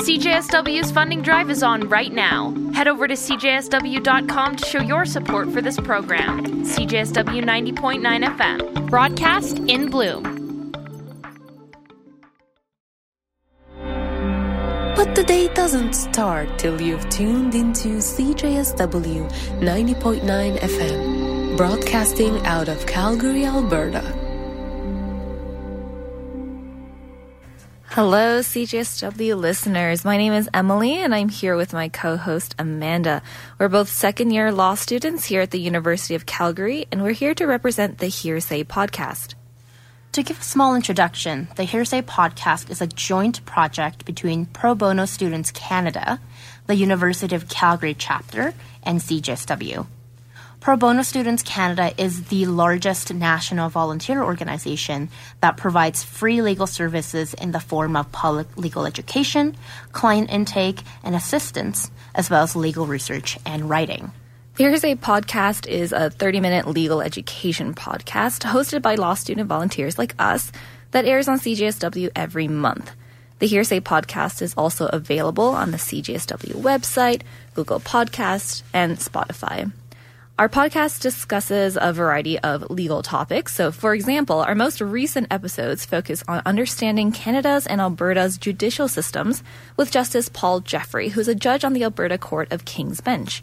CJSW's funding drive is on right now. Head over to CJSW.com to show your support for this program. CJSW 90.9 FM. Broadcast in Bloom. But the day doesn't start till you've tuned into CJSW 90.9 FM, broadcasting out of Calgary, Alberta. Hello, CJSW listeners. My name is Emily, and I'm here with my co host Amanda. We're both second year law students here at the University of Calgary, and we're here to represent the Hearsay podcast. To give a small introduction, the Hearsay podcast is a joint project between Pro Bono Students Canada, the University of Calgary chapter, and CJSW. Pro Bono Students Canada is the largest national volunteer organization that provides free legal services in the form of public legal education, client intake, and assistance, as well as legal research and writing. The Hearsay Podcast is a 30 minute legal education podcast hosted by law student volunteers like us that airs on CJSW every month. The Hearsay Podcast is also available on the CJSW website, Google Podcast, and Spotify. Our podcast discusses a variety of legal topics. So, for example, our most recent episodes focus on understanding Canada's and Alberta's judicial systems with Justice Paul Jeffrey, who's a judge on the Alberta Court of King's Bench.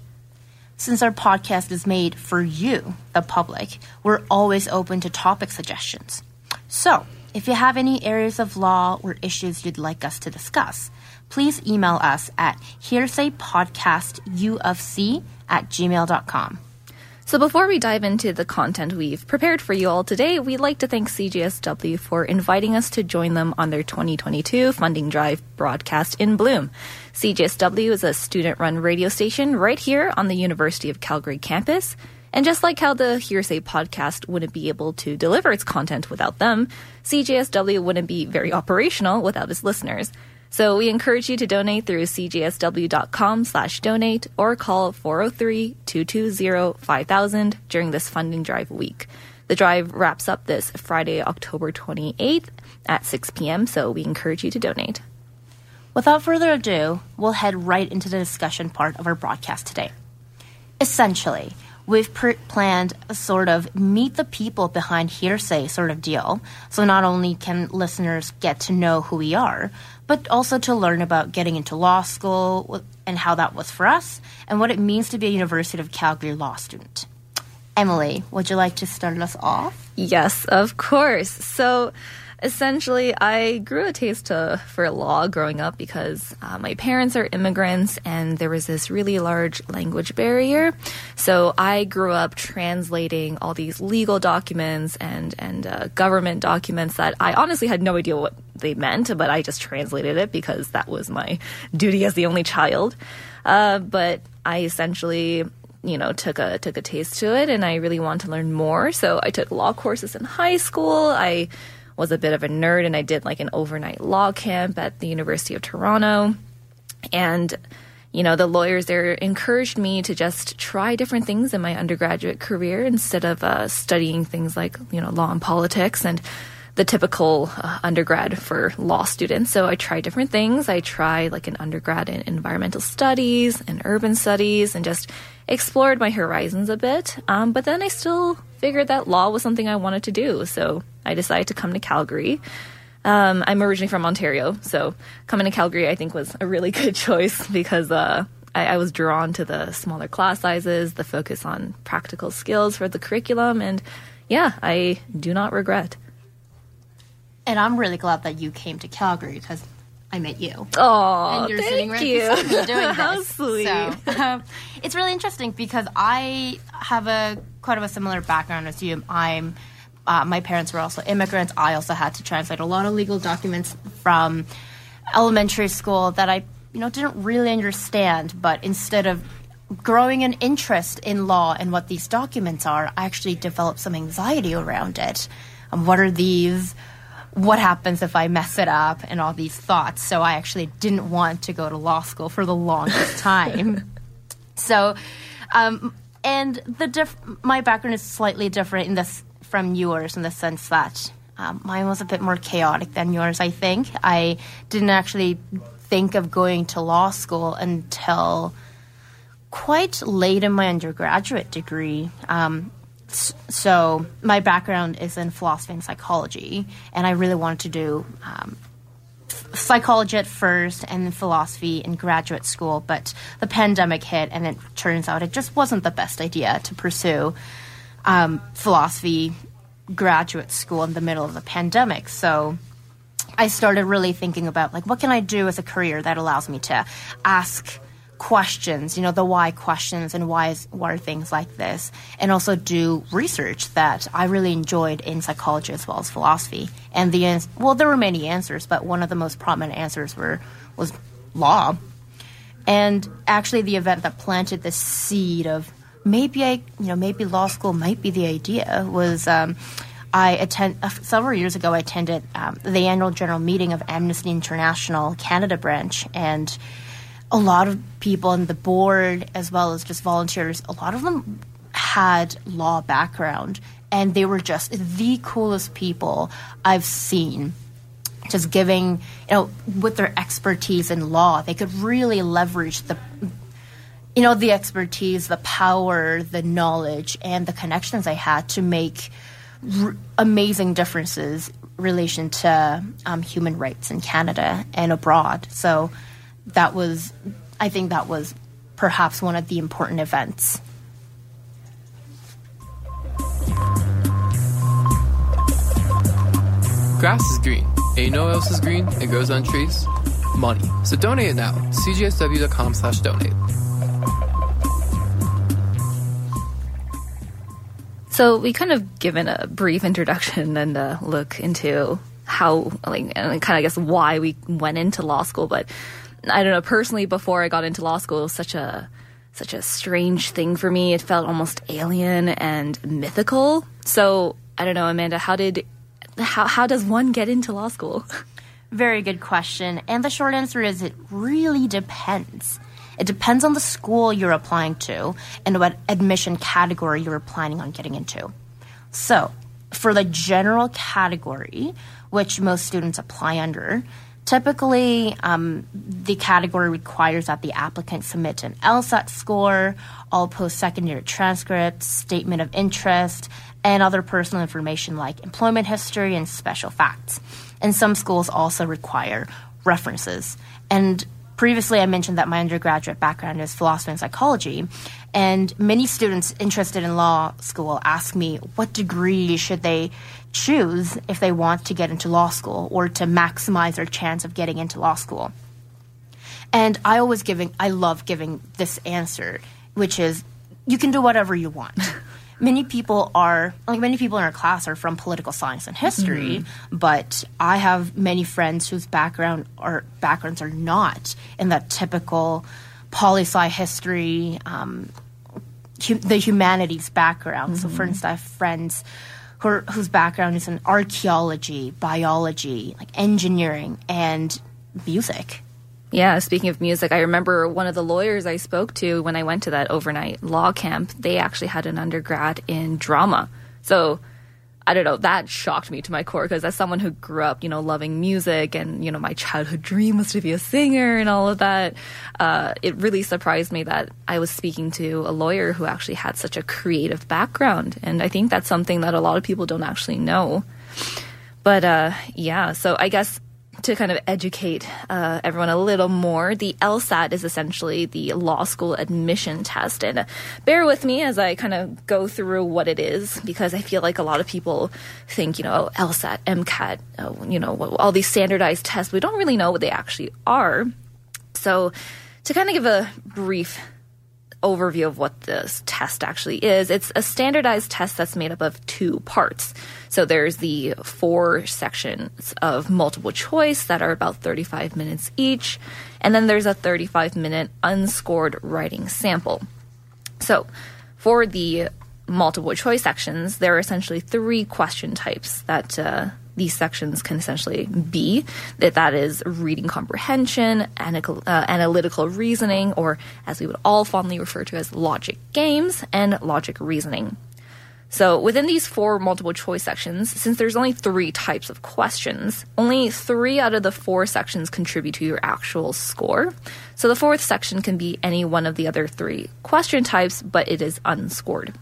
Since our podcast is made for you, the public, we're always open to topic suggestions. So, if you have any areas of law or issues you'd like us to discuss, please email us at hearsaypodcastufc at gmail.com. So before we dive into the content we've prepared for you all today, we'd like to thank CJSW for inviting us to join them on their 2022 funding drive broadcast in Bloom. CJSW is a student-run radio station right here on the University of Calgary campus. And just like how the Hearsay podcast wouldn't be able to deliver its content without them, CJSW wouldn't be very operational without its listeners. So we encourage you to donate through cjsw.com slash donate or call 403-220-5000 during this funding drive week. The drive wraps up this Friday, October 28th at 6 p.m., so we encourage you to donate. Without further ado, we'll head right into the discussion part of our broadcast today. Essentially, we've planned a sort of meet the people behind hearsay sort of deal. So not only can listeners get to know who we are, but also to learn about getting into law school and how that was for us and what it means to be a University of Calgary law student. Emily, would you like to start us off? Yes, of course. So, essentially, I grew a taste to, for law growing up because uh, my parents are immigrants and there was this really large language barrier. So I grew up translating all these legal documents and and uh, government documents that I honestly had no idea what they meant, but I just translated it because that was my duty as the only child. Uh, but I essentially you know took a took a taste to it and I really wanted to learn more so I took law courses in high school I was a bit of a nerd and I did like an overnight law camp at the University of Toronto. And, you know, the lawyers there encouraged me to just try different things in my undergraduate career instead of uh, studying things like, you know, law and politics and the typical uh, undergrad for law students. So I tried different things. I tried like an undergrad in environmental studies and urban studies and just explored my horizons a bit. Um, but then I still figured that law was something I wanted to do. So I decided to come to Calgary. Um, I'm originally from Ontario, so coming to Calgary I think was a really good choice because uh, I, I, was drawn to the smaller class sizes, the focus on practical skills for the curriculum, and yeah, I do not regret. And I'm really glad that you came to Calgary because I met you. Oh, and you're thank sitting right you. beside me doing this. How sweet. So, um, it's really interesting because I have a quite of a similar background as you. I'm uh, my parents were also immigrants. I also had to translate a lot of legal documents from elementary school that I, you know, didn't really understand. But instead of growing an interest in law and what these documents are, I actually developed some anxiety around it. Um, what are these? What happens if I mess it up? And all these thoughts. So I actually didn't want to go to law school for the longest time. so, um, and the diff- my background is slightly different in this from yours in the sense that um, mine was a bit more chaotic than yours. I think I didn't actually think of going to law school until quite late in my undergraduate degree. Um, so my background is in philosophy and psychology, and I really wanted to do um, psychology at first and then philosophy in graduate school. But the pandemic hit, and it turns out it just wasn't the best idea to pursue um, philosophy graduate school in the middle of the pandemic. So I started really thinking about like what can I do as a career that allows me to ask questions, you know, the why questions and why is why are things like this, and also do research that I really enjoyed in psychology as well as philosophy. And the well, there were many answers, but one of the most prominent answers were was law. And actually, the event that planted the seed of maybe I, you know, maybe law school might be the idea was. Um, I attend uh, several years ago. I attended um, the annual general meeting of Amnesty International Canada branch, and a lot of people on the board, as well as just volunteers, a lot of them had law background, and they were just the coolest people I've seen. Just giving, you know, with their expertise in law, they could really leverage the, you know, the expertise, the power, the knowledge, and the connections they had to make r- amazing differences relation to um, human rights in Canada and abroad. So that was, I think that was perhaps one of the important events. Grass is green, and you know what else is green? It grows on trees. Money. So donate it now. cjsw.com slash donate. So we kind of given a brief introduction and a look into how, like, and kind of guess why we went into law school. But I don't know. Personally, before I got into law school, it was such a such a strange thing for me. It felt almost alien and mythical. So I don't know, Amanda. How did how how does one get into law school? Very good question. And the short answer is it really depends. It depends on the school you're applying to and what admission category you're planning on getting into. So, for the general category, which most students apply under, typically um, the category requires that the applicant submit an LSAT score, all post secondary transcripts, statement of interest, and other personal information like employment history and special facts. And some schools also require references. And previously I mentioned that my undergraduate background is philosophy and psychology, and many students interested in law school ask me what degree should they choose if they want to get into law school or to maximize their chance of getting into law school. And I always giving I love giving this answer, which is you can do whatever you want. many people are like many people in our class are from political science and history, mm-hmm. but I have many friends whose background or backgrounds are not in that typical poli sci history, um, hu- the humanities background. Mm-hmm. So, for mm-hmm. instance, I have friends who whose background is in archaeology, biology, like engineering, and music. Yeah, speaking of music, I remember one of the lawyers I spoke to when I went to that overnight law camp, they actually had an undergrad in drama. So, I don't know, that shocked me to my core because as someone who grew up, you know, loving music and, you know, my childhood dream was to be a singer and all of that, uh, it really surprised me that I was speaking to a lawyer who actually had such a creative background. And I think that's something that a lot of people don't actually know. But uh, yeah, so I guess to kind of educate uh, everyone a little more, the LSAT is essentially the law school admission test. And bear with me as I kind of go through what it is, because I feel like a lot of people think, you know, LSAT, MCAT, uh, you know, all these standardized tests. We don't really know what they actually are. So, to kind of give a brief overview of what this test actually is. It's a standardized test that's made up of two parts. So there's the four sections of multiple choice that are about 35 minutes each, and then there's a 35 minute unscored writing sample. So for the multiple choice sections, there are essentially three question types that uh, these sections can essentially be that that is reading comprehension, analytical, uh, analytical reasoning, or as we would all fondly refer to as logic games, and logic reasoning. So within these four multiple choice sections, since there's only three types of questions, only three out of the four sections contribute to your actual score. So the fourth section can be any one of the other three question types, but it is unscored.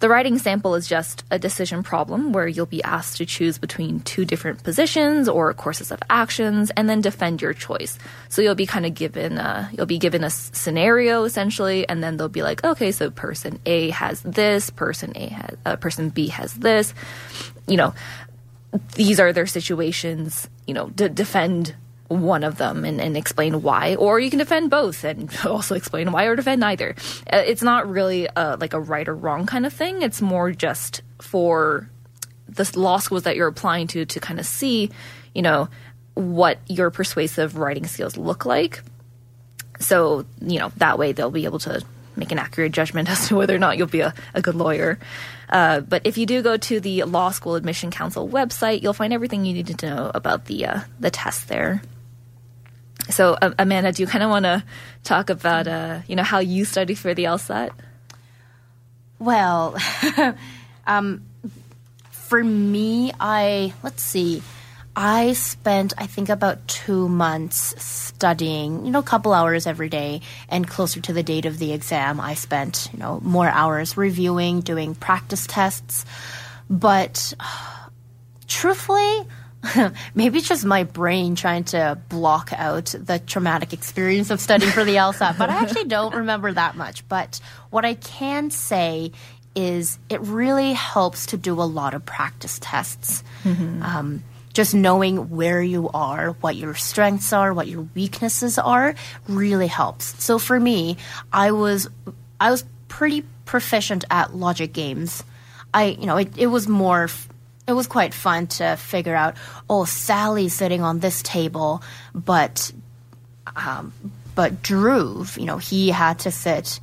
The writing sample is just a decision problem where you'll be asked to choose between two different positions or courses of actions and then defend your choice. So you'll be kind of given a, you'll be given a scenario essentially and then they'll be like, okay, so person A has this, person A has uh, person B has this. You know, these are their situations, you know, to defend one of them and, and, explain why, or you can defend both and also explain why or defend neither. Uh, it's not really a, like a right or wrong kind of thing. It's more just for the law schools that you're applying to to kind of see, you know, what your persuasive writing skills look like. So, you know, that way they'll be able to make an accurate judgment as to whether or not you'll be a, a good lawyer. Uh, but if you do go to the Law School Admission Council website, you'll find everything you need to know about the uh, the test there. So, Amanda, do you kind of want to talk about, uh, you know, how you study for the LSAT? Well, um, for me, I let's see. I spent, I think, about two months studying, you know, a couple hours every day. And closer to the date of the exam, I spent, you know, more hours reviewing, doing practice tests. But truthfully, maybe it's just my brain trying to block out the traumatic experience of studying for the LSAT, but I actually don't remember that much. But what I can say is it really helps to do a lot of practice tests. Mm-hmm. Um, just knowing where you are, what your strengths are, what your weaknesses are, really helps. So for me, I was I was pretty proficient at logic games. I, you know, it, it was more it was quite fun to figure out. Oh, Sally's sitting on this table, but um, but Drew, you know, he had to sit,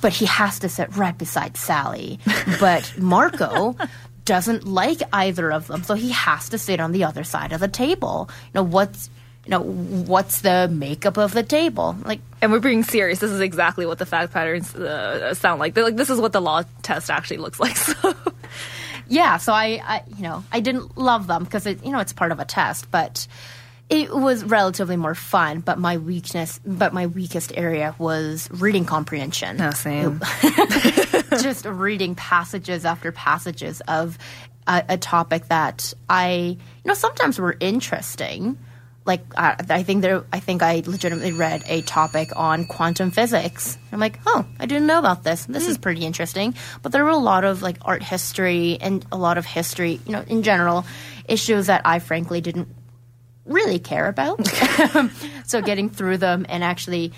but he has to sit right beside Sally. but Marco doesn't like either of them, so he has to sit on the other side of the table. You know what's you know what's the makeup of the table like and we're being serious this is exactly what the fact patterns uh, sound like They're like this is what the law test actually looks like so yeah, so I, I you know, I didn't love them because it, you know, it's part of a test, but it was relatively more fun. But my weakness, but my weakest area was reading comprehension. No, same. Just reading passages after passages of a, a topic that I, you know, sometimes were interesting like uh, I think there I think I legitimately read a topic on quantum physics. I'm like, oh, I didn't know about this. This mm. is hmm. pretty interesting. But there were a lot of like art history and a lot of history, you know, in general, issues that I frankly didn't really care about. so getting through them and actually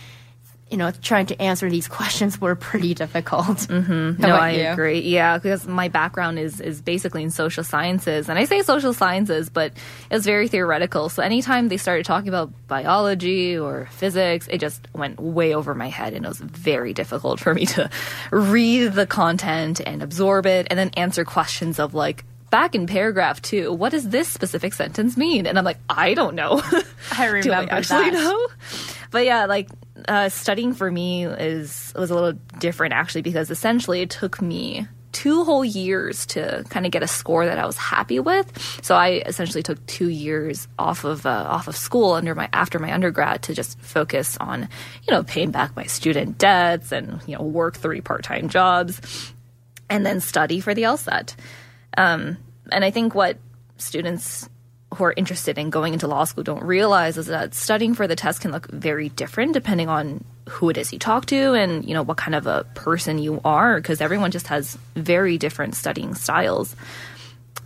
you know, trying to answer these questions were pretty difficult. Mm-hmm. No, I you? agree. Yeah, because my background is is basically in social sciences, and I say social sciences, but it's very theoretical. So anytime they started talking about biology or physics, it just went way over my head, and it was very difficult for me to read the content and absorb it, and then answer questions of like, back in paragraph two, what does this specific sentence mean? And I'm like, I don't know. I remember Do I actually that. know? But yeah, like uh, studying for me is was a little different actually because essentially it took me two whole years to kind of get a score that I was happy with. So I essentially took two years off of uh, off of school under my after my undergrad to just focus on you know paying back my student debts and you know work three part time jobs and then study for the LSAT. Um, and I think what students who are interested in going into law school don't realize is that studying for the test can look very different depending on who it is you talk to and you know what kind of a person you are because everyone just has very different studying styles.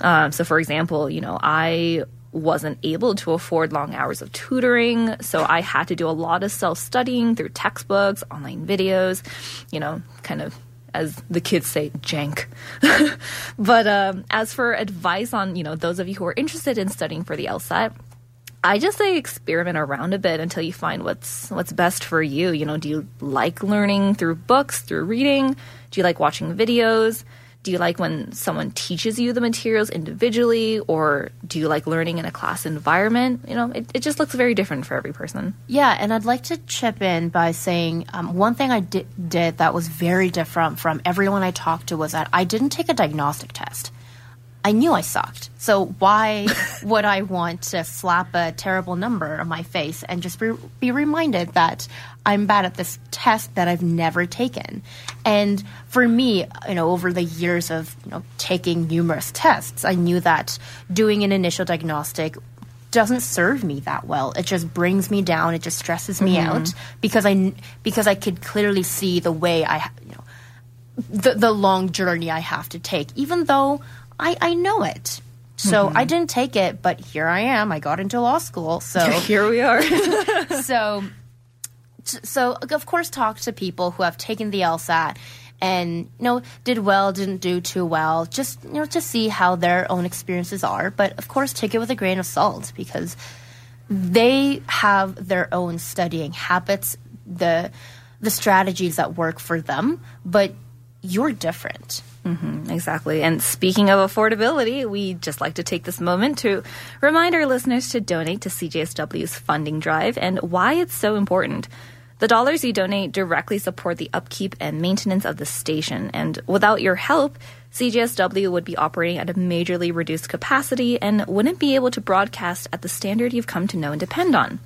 Um, so for example you know i wasn't able to afford long hours of tutoring so i had to do a lot of self-studying through textbooks online videos you know kind of as the kids say, jank. but um, as for advice on, you know, those of you who are interested in studying for the LSAT, I just say experiment around a bit until you find what's what's best for you. You know, do you like learning through books, through reading? Do you like watching videos? Do you like when someone teaches you the materials individually, or do you like learning in a class environment? You know, it, it just looks very different for every person. Yeah, and I'd like to chip in by saying um, one thing I di- did that was very different from everyone I talked to was that I didn't take a diagnostic test. I knew I sucked. So why would I want to slap a terrible number on my face and just be, be reminded that I'm bad at this test that I've never taken? And for me, you know, over the years of you know taking numerous tests, I knew that doing an initial diagnostic doesn't serve me that well. It just brings me down. It just stresses me mm-hmm. out because I because I could clearly see the way I you know the the long journey I have to take, even though I I know it. So I mm-hmm. didn't take it, but here I am. I got into law school, so Here we are. so so of course talk to people who have taken the LSAT and you know did well didn't do too well just you know to see how their own experiences are but of course take it with a grain of salt because they have their own studying habits the the strategies that work for them but you're different Mm-hmm, exactly. And speaking of affordability, we'd just like to take this moment to remind our listeners to donate to CJSW's funding drive and why it's so important. The dollars you donate directly support the upkeep and maintenance of the station, and without your help, CJSW would be operating at a majorly reduced capacity and wouldn't be able to broadcast at the standard you've come to know and depend on.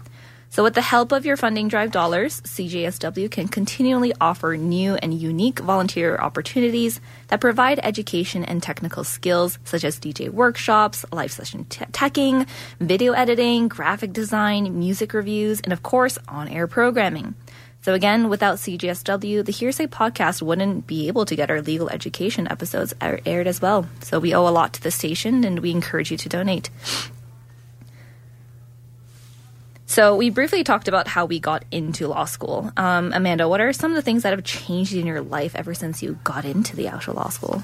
So, with the help of your funding drive dollars, CJSW can continually offer new and unique volunteer opportunities that provide education and technical skills such as DJ workshops, live session te- teching, video editing, graphic design, music reviews, and of course, on air programming. So, again, without CJSW, the Hearsay podcast wouldn't be able to get our legal education episodes aired as well. So, we owe a lot to the station and we encourage you to donate. So we briefly talked about how we got into law school. Um, Amanda, what are some of the things that have changed in your life ever since you got into the actual law school?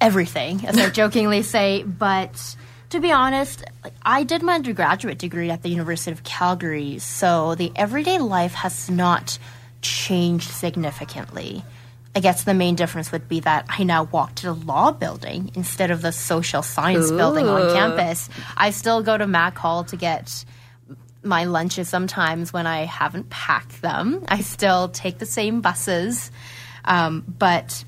everything, as I jokingly say. But to be honest, I did my undergraduate degree at the University of Calgary, so the everyday life has not changed significantly. I guess the main difference would be that I now walk to the law building instead of the social science building on campus. I still go to Mac Hall to get my lunches sometimes when I haven't packed them. I still take the same buses, um, but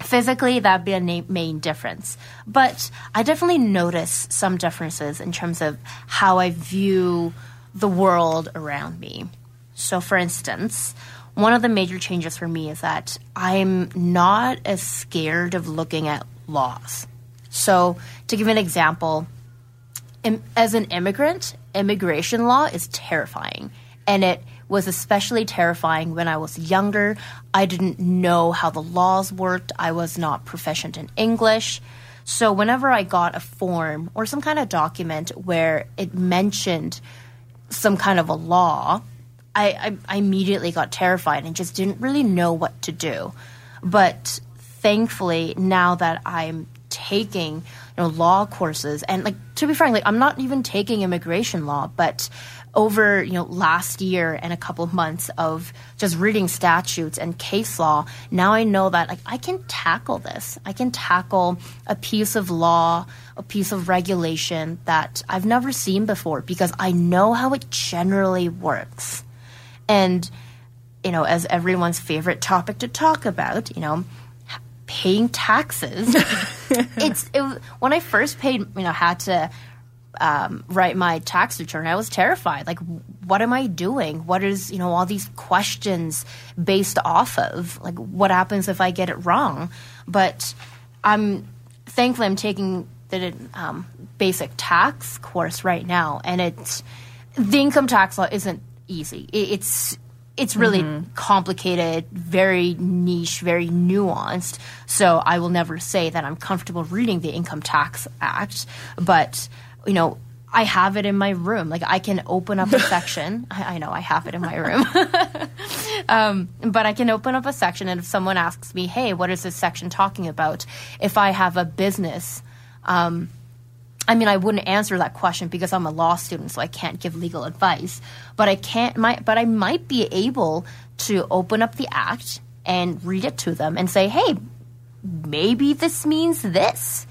physically that'd be a na- main difference. But I definitely notice some differences in terms of how I view the world around me. So, for instance, one of the major changes for me is that I'm not as scared of looking at laws. So, to give an example, as an immigrant, immigration law is terrifying. And it was especially terrifying when I was younger. I didn't know how the laws worked, I was not proficient in English. So, whenever I got a form or some kind of document where it mentioned some kind of a law, I, I, I immediately got terrified and just didn't really know what to do. But thankfully, now that I'm taking you know law courses and like to be frank, like I'm not even taking immigration law, but over you know last year and a couple of months of just reading statutes and case law, now I know that like I can tackle this. I can tackle a piece of law, a piece of regulation that I've never seen before because I know how it generally works. And, you know, as everyone's favorite topic to talk about, you know, paying taxes. it's it, when I first paid, you know, had to um, write my tax return. I was terrified. Like, what am I doing? What is you know all these questions based off of? Like, what happens if I get it wrong? But I'm thankfully I'm taking the um, basic tax course right now, and it's the income tax law isn't easy. It, it's it's really complicated, very niche, very nuanced. So I will never say that I'm comfortable reading the Income Tax Act, but you know. I have it in my room. Like I can open up a section. I, I know I have it in my room. um, but I can open up a section, and if someone asks me, "Hey, what is this section talking about?" If I have a business, um, I mean, I wouldn't answer that question because I'm a law student, so I can't give legal advice. But I can't. Might, but I might be able to open up the act and read it to them and say, "Hey, maybe this means this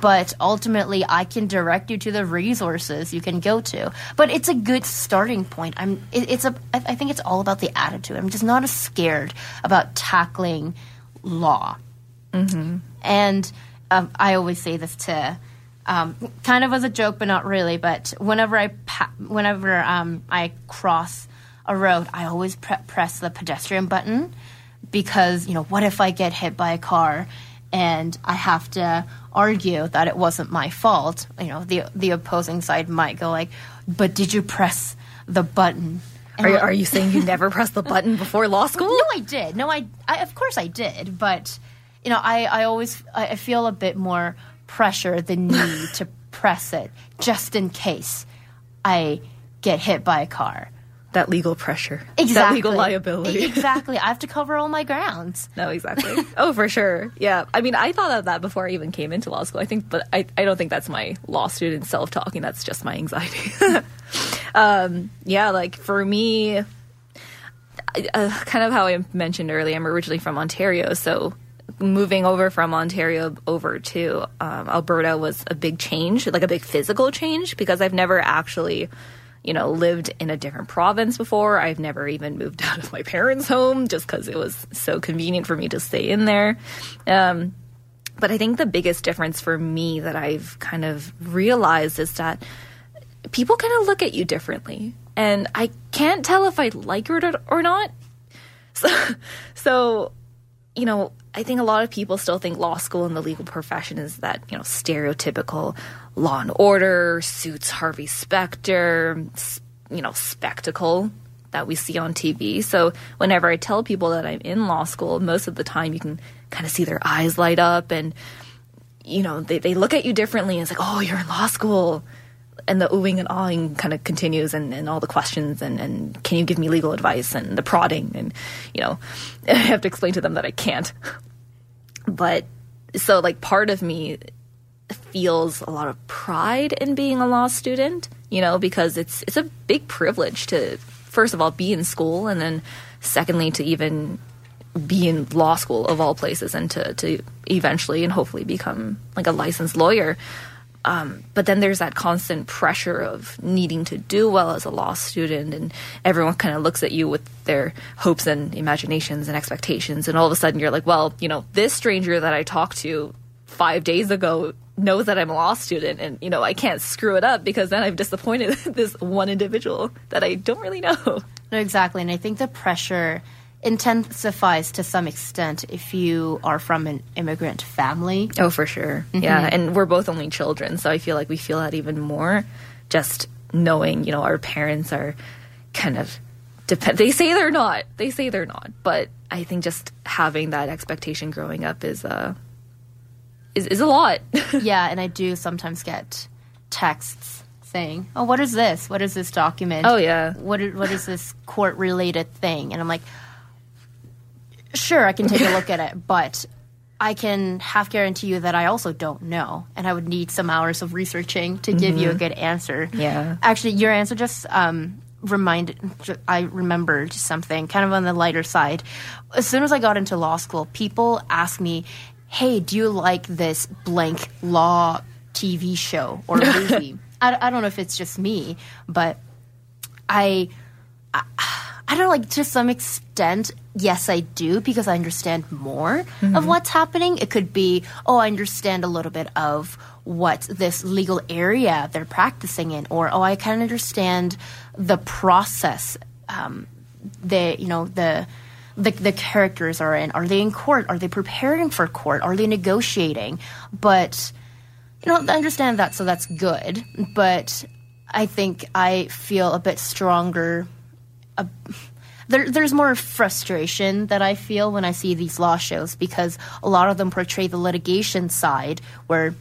but ultimately I can direct you to the resources you can go to. But it's a good starting point. I'm. It, it's a. I I think it's all about the attitude. I'm just not as scared about tackling law. Mm-hmm. And um, I always say this to. Um, kind of as a joke, but not really. But whenever I pa- whenever um, I cross a road, I always pre- press the pedestrian button because you know what if I get hit by a car and I have to argue that it wasn't my fault, you know, the the opposing side might go like, "But did you press the button?" Are you, are you saying you never pressed the button before law school? no, I did. No, I, I of course I did, but you know, I, I always I I feel a bit more pressure the need to press it just in case I get hit by a car. That legal pressure. Exactly. That legal liability. Exactly. I have to cover all my grounds. No, exactly. oh, for sure. Yeah. I mean, I thought of that before I even came into law school. I think, but I, I don't think that's my law student self talking. That's just my anxiety. um, yeah, like for me, uh, kind of how I mentioned earlier, I'm originally from Ontario. So moving over from Ontario over to um, Alberta was a big change, like a big physical change, because I've never actually you know, lived in a different province before. I've never even moved out of my parents' home just because it was so convenient for me to stay in there. Um, but I think the biggest difference for me that I've kind of realized is that people kind of look at you differently. And I can't tell if I like it or not. So, so, you know, I think a lot of people still think law school and the legal profession is that, you know, stereotypical law and order, suits Harvey Specter, you know, spectacle that we see on TV. So whenever I tell people that I'm in law school, most of the time you can kind of see their eyes light up and, you know, they, they look at you differently. And it's like, oh, you're in law school. And the oohing and awing kind of continues and, and all the questions and, and can you give me legal advice and the prodding and, you know, I have to explain to them that I can't. But so like part of me feels a lot of pride in being a law student, you know, because it's it's a big privilege to first of all be in school and then secondly to even be in law school of all places and to, to eventually and hopefully become like a licensed lawyer. Um, but then there's that constant pressure of needing to do well as a law student, and everyone kind of looks at you with their hopes and imaginations and expectations, and all of a sudden you're like, well, you know, this stranger that I talked to five days ago knows that I'm a law student, and you know, I can't screw it up because then I've disappointed this one individual that I don't really know. No, exactly. And I think the pressure intensifies to some extent if you are from an immigrant family. Oh, for sure. Yeah. And we're both only children. So I feel like we feel that even more just knowing, you know, our parents are kind of depend. They say they're not. They say they're not. But I think just having that expectation growing up is, uh, is, is a lot. yeah, and I do sometimes get texts saying, "Oh, what is this? What is this document? Oh, yeah. what is, what is this court related thing?" And I'm like, "Sure, I can take a look at it, but I can half guarantee you that I also don't know, and I would need some hours of researching to give you a good answer." Yeah. actually, your answer just um, reminded. I remembered something kind of on the lighter side. As soon as I got into law school, people asked me, "Hey, do you like this blank law TV show or movie?" I, I don't know if it's just me, but I, I, I don't know, like to some extent, yes, I do because I understand more of what's happening. It could be, oh, I understand a little bit of what this legal area they're practicing in, or oh, I kind of understand the process. Um, the you know the. The, the characters are in. Are they in court? Are they preparing for court? Are they negotiating? But you know, I understand that, so that's good. But I think I feel a bit stronger. Uh, there, there's more frustration that I feel when I see these law shows because a lot of them portray the litigation side where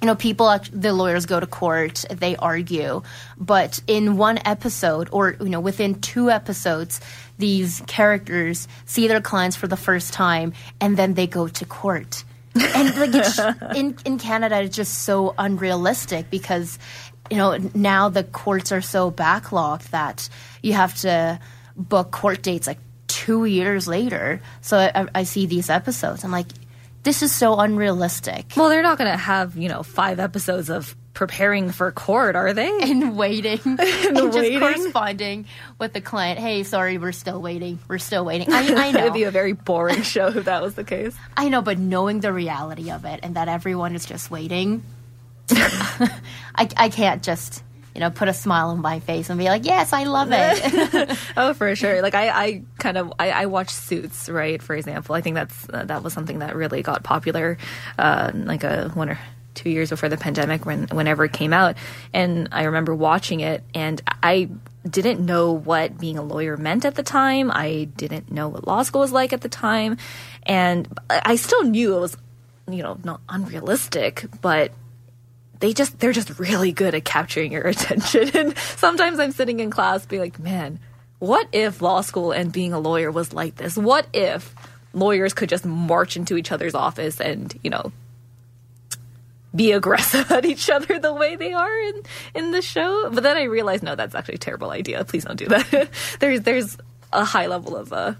you know people the lawyers go to court they argue. But in one episode or you know within two episodes these characters see their clients for the first time and then they go to court. And like it's, in in Canada it's just so unrealistic because you know now the courts are so backlogged that you have to book court dates like two years later so I, I see these episodes I'm like this is so unrealistic. Well, they're not going to have, you know, five episodes of preparing for court, are they? and waiting and, waiting. just corresponding with the client. Hey, sorry, we're still waiting. We're still waiting. I, I know. It'd be a very boring show if that was the case. I know, but knowing the reality of it and that everyone is just waiting, I, I can't just you know put a smile on my face and be like, yes, I love it. oh, for sure. Like I, I kind of I, I watch Suits, right? For example, I think that's uh, that was something that really got popular, uh, like a one or two years before the pandemic when whenever it came out, and I remember watching it, and I didn't know what being a lawyer meant at the time. I didn't know what law school was like at the time, and I still knew it was, you know, not unrealistic, but they just they're just really good at capturing your attention. And sometimes I'm sitting in class being like, man, what if law school and being a lawyer was like this? What if lawyers could just march into each other's office and, you know, be aggressive at each other the way they are in, in the show? But then I realized, no, that's actually a terrible idea. Please don't do that. there's there's a high level of uh,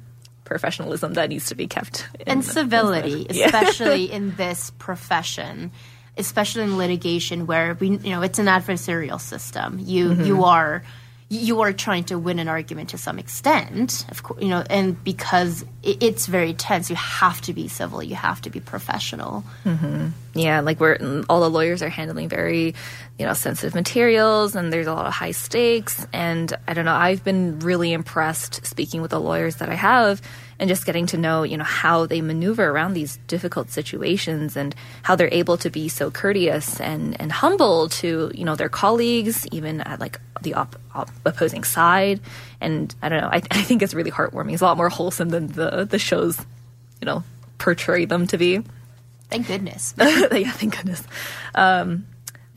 professionalism that needs to be kept. In, and civility, especially in this profession especially in litigation where we you know it's an adversarial system you mm-hmm. you are you are trying to win an argument to some extent of course you know and because it, it's very tense you have to be civil you have to be professional mm-hmm. yeah like we're all the lawyers are handling very you know sensitive materials and there's a lot of high stakes and i don't know i've been really impressed speaking with the lawyers that i have and just getting to know, you know, how they maneuver around these difficult situations and how they're able to be so courteous and, and humble to, you know, their colleagues, even at like the op- op- opposing side. And I don't know, I, I think it's really heartwarming. It's a lot more wholesome than the, the shows, you know, portray them to be. Thank goodness. yeah, thank goodness. Um,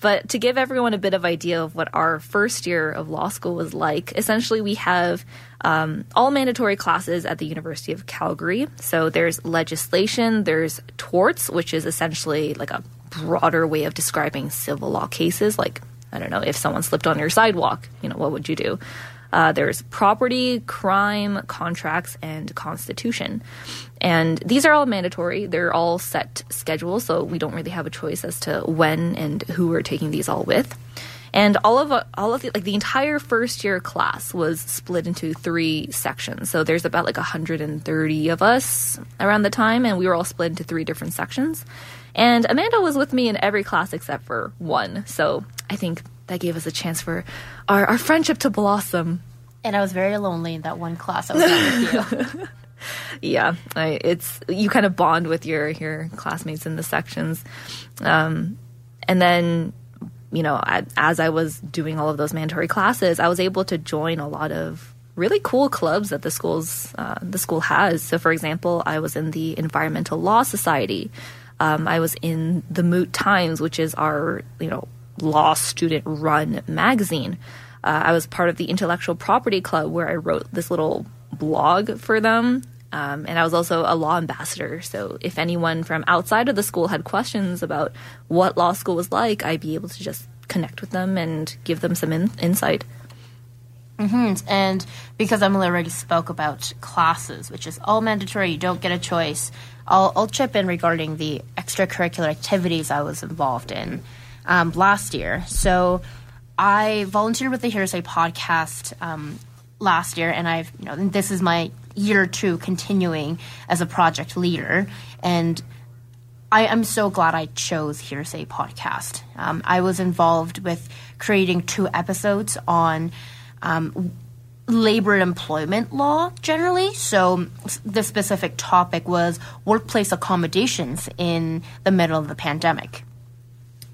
but to give everyone a bit of idea of what our first year of law school was like, essentially we have um, all mandatory classes at the University of Calgary. So there's legislation, there's torts, which is essentially like a broader way of describing civil law cases. Like, I don't know, if someone slipped on your sidewalk, you know, what would you do? Uh, there's property, crime, contracts, and constitution. And these are all mandatory. They're all set schedules, so we don't really have a choice as to when and who we're taking these all with. And all of all of the, like the entire first year class was split into three sections. So there's about like 130 of us around the time, and we were all split into three different sections. And Amanda was with me in every class except for one. So I think that gave us a chance for our, our friendship to blossom. And I was very lonely in that one class I was with you. yeah, I, it's you kind of bond with your your classmates in the sections, um, and then you know I, as I was doing all of those mandatory classes, I was able to join a lot of really cool clubs that the schools uh, the school has. So, for example, I was in the Environmental Law Society. Um, I was in the Moot Times, which is our you know law student run magazine. Uh, I was part of the Intellectual Property Club where I wrote this little blog for them. Um, and I was also a law ambassador. So if anyone from outside of the school had questions about what law school was like, I'd be able to just connect with them and give them some in- insight. Mm-hmm. And because Emily already spoke about classes, which is all mandatory, you don't get a choice, I'll, I'll chip in regarding the extracurricular activities I was involved in um, last year. So I volunteered with the Hearsay podcast um, last year, and I've you know this is my year two continuing as a project leader, and I am so glad I chose Hearsay podcast. Um, I was involved with creating two episodes on. Um, labor and employment law generally. So the specific topic was workplace accommodations in the middle of the pandemic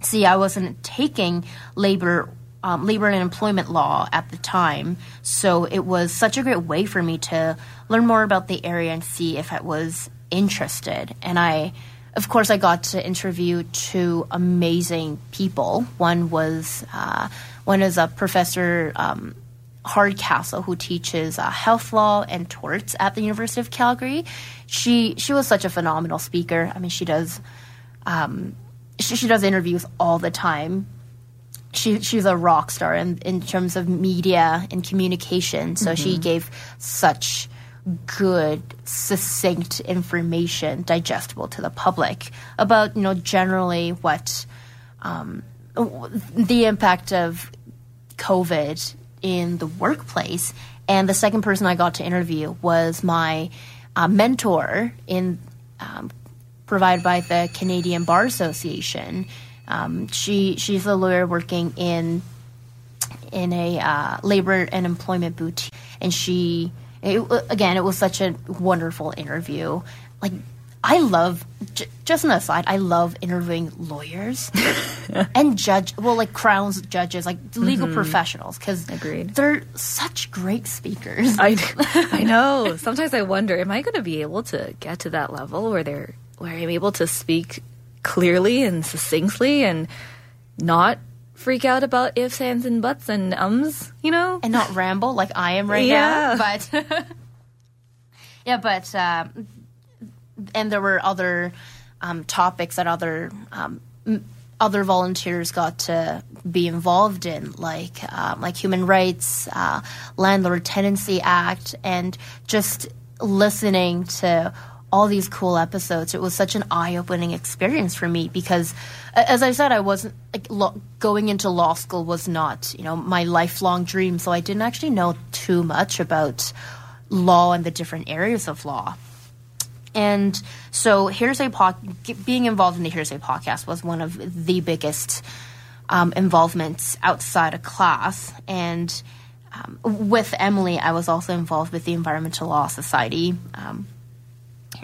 see, I wasn't taking labor um, labor and employment law at the time, so it was such a great way for me to learn more about the area and see if I was interested. And I, of course, I got to interview two amazing people. One was uh, one is a professor. Um, Hardcastle, who teaches uh, health law and torts at the University of Calgary. She she was such a phenomenal speaker. I mean, she does um, she, she does interviews all the time. She she's a rock star in in terms of media and communication. So mm-hmm. she gave such good, succinct information digestible to the public about, you know, generally what um, the impact of COVID in the workplace. And the second person I got to interview was my uh, mentor in um, provided by the Canadian Bar Association. Um, she she's a lawyer working in in a uh, labor and employment boutique, and she it, again it was such a wonderful interview. Like I love j- just an aside, I love interviewing lawyers and judge well like crowns judges like legal professionals because Agreed. they're such great speakers. I, I know. Sometimes I wonder, am I going to be able to get to that level where they're where I'm able to speak clearly and succinctly and not freak out about ifs, ands, and buts and ums, you know? and not ramble like I am right Yeah. now. But yeah, but um, and there were other um, topics that other um, other volunteers got to be involved in, like um, like human rights, uh, landlord tenancy act, and just listening to all these cool episodes. It was such an eye opening experience for me because, as I said, I wasn't like lo- going into law school was not you know my lifelong dream, so I didn't actually know too much about law and the different areas of law. And so, Hearsay po- being involved in the Hearsay podcast was one of the biggest um, involvements outside of class. And um, with Emily, I was also involved with the Environmental Law Society, um,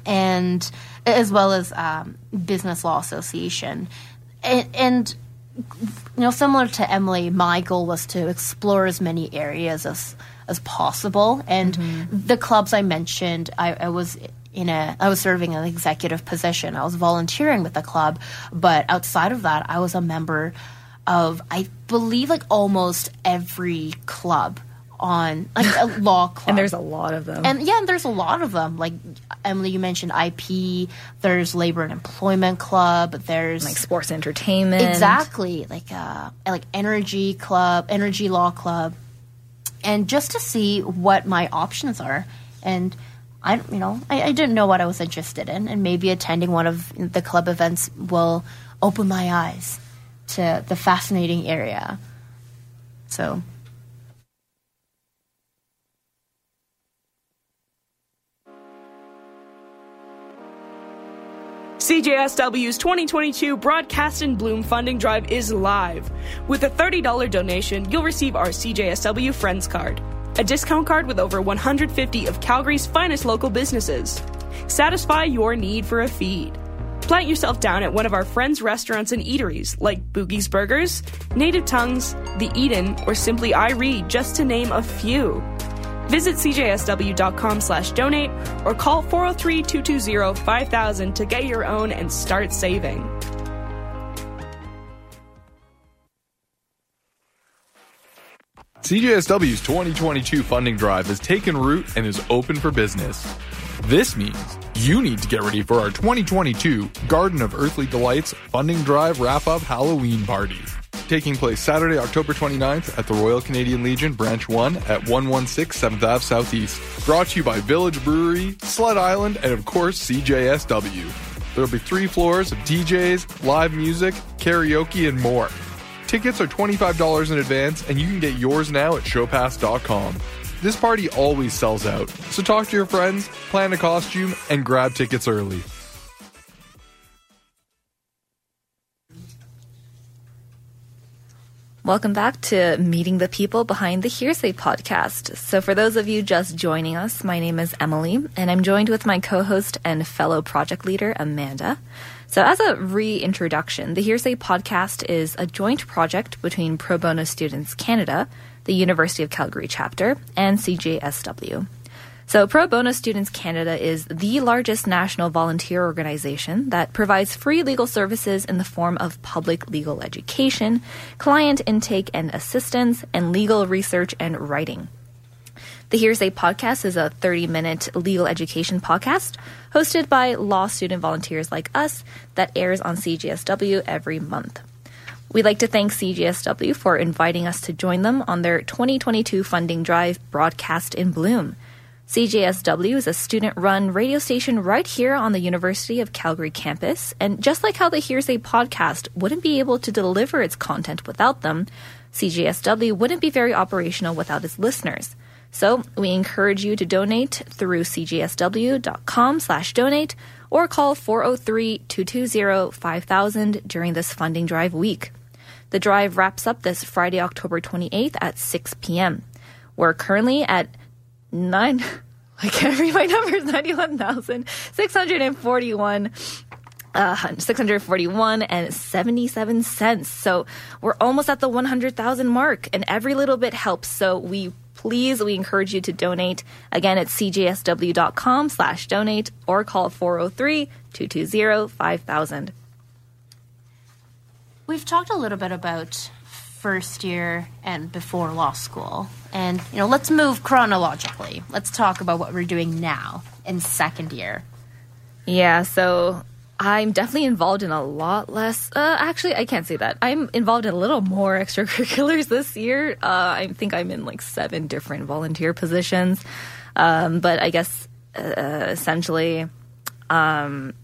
and as well as um, Business Law Association. And, and you know, similar to Emily, my goal was to explore as many areas as as possible. And the clubs I mentioned, I, I was in a, I was serving an executive position. I was volunteering with the club, but outside of that, I was a member of, I believe, like almost every club on like a law club. And there's a lot of them. And yeah, and there's a lot of them. Like Emily, you mentioned IP. There's Labor and Employment Club. There's like sports entertainment. Exactly, like uh, like energy club, energy law club, and just to see what my options are. And I, you know, I, I didn't know what I was interested in, and maybe attending one of the club events will open my eyes to the fascinating area. So CJSW's 2022 Broadcast in Bloom funding drive is live. With a $30 donation, you'll receive our CJSW Friends Card, a discount card with over 150 of Calgary's finest local businesses. Satisfy your need for a feed. Plant yourself down at one of our friends' restaurants and eateries like Boogie's Burgers, Native Tongues, The Eden, or simply I Read, just to name a few. Visit cjsw.com slash donate or call 403-220-5000 to get your own and start saving. CJSW's 2022 funding drive has taken root and is open for business. This means you need to get ready for our 2022 Garden of Earthly Delights funding drive wrap up Halloween party. Taking place Saturday, October 29th at the Royal Canadian Legion, Branch 1 at 116 7th Ave Southeast. Brought to you by Village Brewery, Sled Island, and of course CJSW. There'll be three floors of DJs, live music, karaoke, and more. Tickets are $25 in advance, and you can get yours now at showpass.com. This party always sells out, so talk to your friends, plan a costume, and grab tickets early. Welcome back to Meeting the People Behind the Hearsay podcast. So, for those of you just joining us, my name is Emily, and I'm joined with my co host and fellow project leader, Amanda. So, as a reintroduction, the Hearsay podcast is a joint project between Pro Bono Students Canada, the University of Calgary chapter, and CJSW. So, Pro Bono Students Canada is the largest national volunteer organization that provides free legal services in the form of public legal education, client intake and assistance, and legal research and writing. The Hearsay podcast is a 30 minute legal education podcast hosted by law student volunteers like us that airs on CJSW every month. We'd like to thank CJSW for inviting us to join them on their 2022 funding drive, Broadcast in Bloom. CJSW is a student run radio station right here on the University of Calgary campus. And just like how the Hearsay podcast wouldn't be able to deliver its content without them, CJSW wouldn't be very operational without its listeners. So we encourage you to donate through cjsw.com slash donate or call 403-220-5000 during this funding drive week. The drive wraps up this Friday, October 28th at 6 p.m. We're currently at nine. I can't read my numbers. Ninety-one thousand six hundred and forty-one. Uh, 641 and 77 cents. So we're almost at the 100,000 mark and every little bit helps. So we please, we encourage you to donate. Again, it's cjsw.com slash donate or call 403-220-5000. We've talked a little bit about first year and before law school. And, you know, let's move chronologically. Let's talk about what we're doing now in second year. Yeah, so I'm definitely involved in a lot less. Uh, actually, I can't say that. I'm involved in a little more extracurriculars this year. Uh, I think I'm in like seven different volunteer positions. Um, but I guess uh, essentially, um,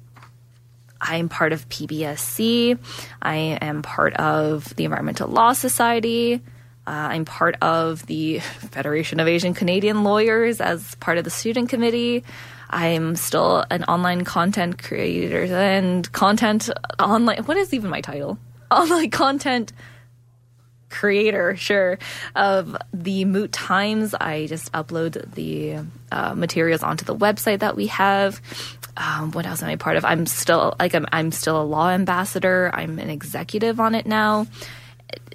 I'm part of PBSC. I am part of the Environmental Law Society. Uh, I'm part of the Federation of Asian Canadian Lawyers as part of the student committee. I'm still an online content creator and content online. What is even my title? Online content creator, sure, of the Moot Times. I just upload the uh, materials onto the website that we have. Um, what else am I part of? I'm still like I'm, I'm still a law ambassador. I'm an executive on it now.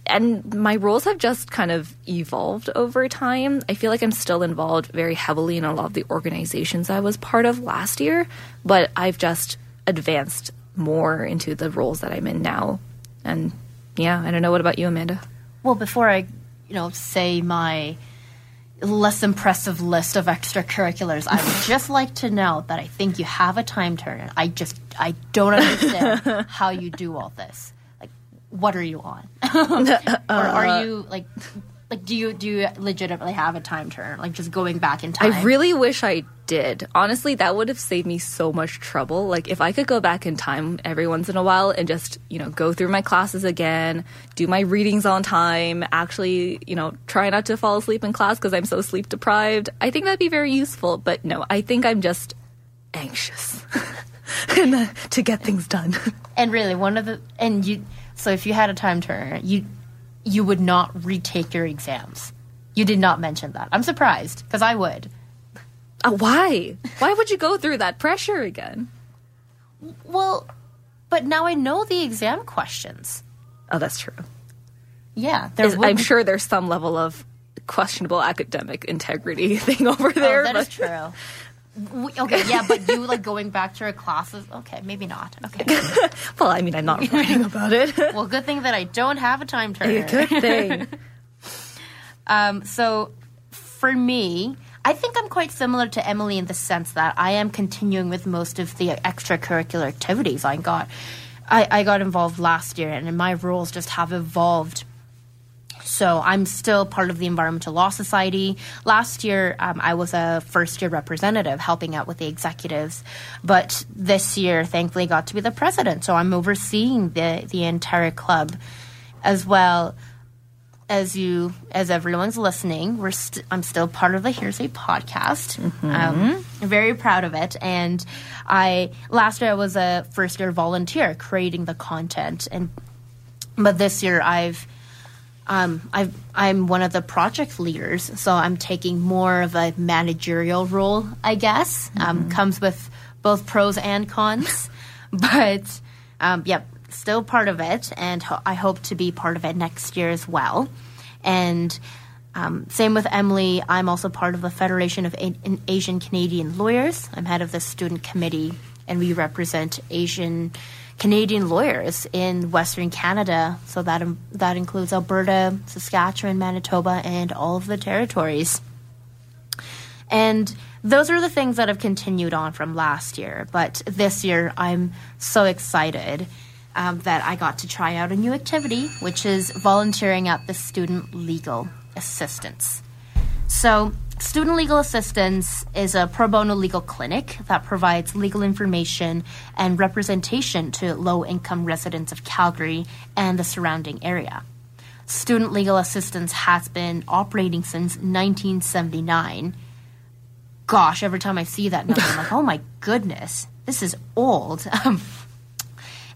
And my roles have just kind of evolved over time. I feel like I'm still involved very heavily in a lot of the organizations I was part of last year, but I've just advanced more into the roles that I'm in now. And yeah, I don't know. What about you, Amanda? Well, before I, you know, say my less impressive list of extracurriculars, I would just like to know that I think you have a time turner. I just I don't understand how you do all this. Like, what are you on? or are uh, you like like do you do you legitimately have a time turner? Like just going back in time? I really wish I did. Honestly, that would have saved me so much trouble. Like if I could go back in time every once in a while and just, you know, go through my classes again, do my readings on time, actually, you know, try not to fall asleep in class because I'm so sleep deprived. I think that'd be very useful. But no, I think I'm just anxious to get things done. And really, one of the and you so if you had a time turner, you you would not retake your exams. You did not mention that. I'm surprised because I would. Uh, why? Why would you go through that pressure again? Well, but now I know the exam questions. Oh, that's true. Yeah, Is- I'm sure there's some level of questionable academic integrity thing over Oh, there. that is but- true. W- Okay, yeah, but you like going back to your classes. Okay, maybe not. Okay. Well, I mean, I'm not writing about it. Well, good thing that I don't have a time turner. Good thing. Um, so for me, I think I'm quite similar to Emily in the sense that I am continuing with most of the extracurricular activities I got. I, I got involved last year, and my roles just have evolved. So I'm still part of the Environmental Law Society. Last year, um, I was a first year representative helping out with the executives, but this year, thankfully, got to be the president. So I'm overseeing the the entire club, as well. As you as everyone's listening we're st- i'm still part of the hearsay podcast. Um, I'm very proud of it. And i last year i was a first year volunteer creating the content. And but this year i've um, I've, I'm one of the project leaders, so I'm taking more of a managerial role, I guess. Um, comes with both pros and cons, but um, yep, still part of it, and ho- I hope to be part of it next year as well. And um, same with Emily, I'm also part of the Federation of A- Asian Canadian Lawyers. I'm head of the student committee, and we represent Asian Canadian lawyers in Western Canada. So that um, that includes Alberta, Saskatchewan, Manitoba, and all of the territories. And those are the things that have continued on from last year. But this year, I'm so excited um, that I got to try out a new activity, which is volunteering at the Student Legal Assistance. So Student Legal Assistance is a pro bono legal clinic that provides legal information and representation to low income residents of Calgary and the surrounding area. Student Legal Assistance has been operating since 1979. Gosh, every time I see that number, I'm like, oh my goodness, this is old. Um,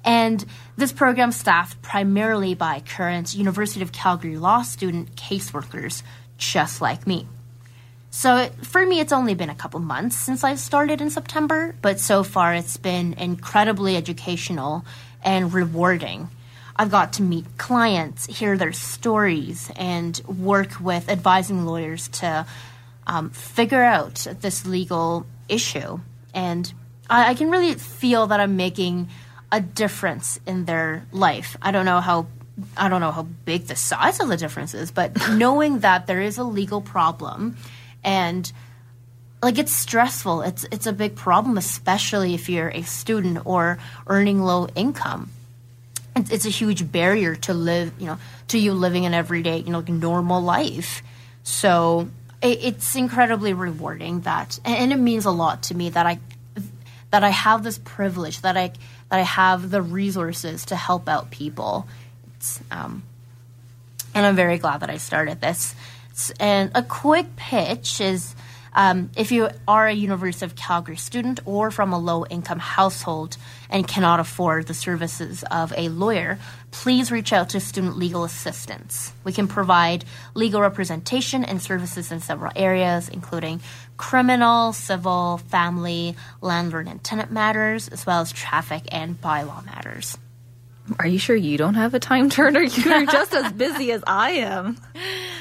and this program staffed primarily by current University of Calgary law student caseworkers just like me. So for me, it's only been a couple months since I started in September, but so far it's been incredibly educational and rewarding. I've got to meet clients, hear their stories, and work with advising lawyers to um, figure out this legal issue. And I, I can really feel that I'm making a difference in their life. I don't know how I don't know how big the size of the difference is, but knowing that there is a legal problem and like it's stressful. It's it's a big problem, especially if you're a student or earning low income. It's, it's a huge barrier to live, you know, to you living an everyday, you know, like normal life. So it, it's incredibly rewarding that, and it means a lot to me that I that I have this privilege that I that I have the resources to help out people. It's, um, and I'm very glad that I started this. And a quick pitch is um, if you are a University of Calgary student or from a low income household and cannot afford the services of a lawyer, please reach out to Student Legal Assistance. We can provide legal representation and services in several areas, including criminal, civil, family, landlord and tenant matters, as well as traffic and bylaw matters. Are you sure you don't have a time turner? You're just as busy as I am.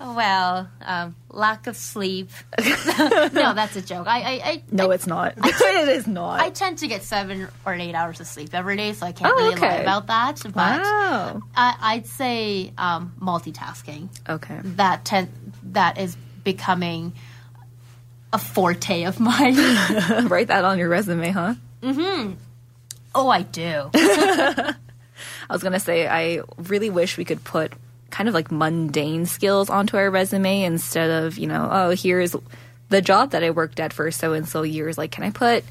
Well, um, lack of sleep. no, that's a joke. I, I, I No, I, it's not. it is not. I tend to get seven or eight hours of sleep every day, so I can't Oh, really lie about that. But wow. I, I'd say um, multitasking. Okay. That ten- that is becoming a forte of mine. Write that on your resume, huh? Mm-hmm. Oh, I do. I was gonna say I really wish we could put kind of like mundane skills onto our resume instead of you know oh here's the job that I worked at for so and so years. Like, can I put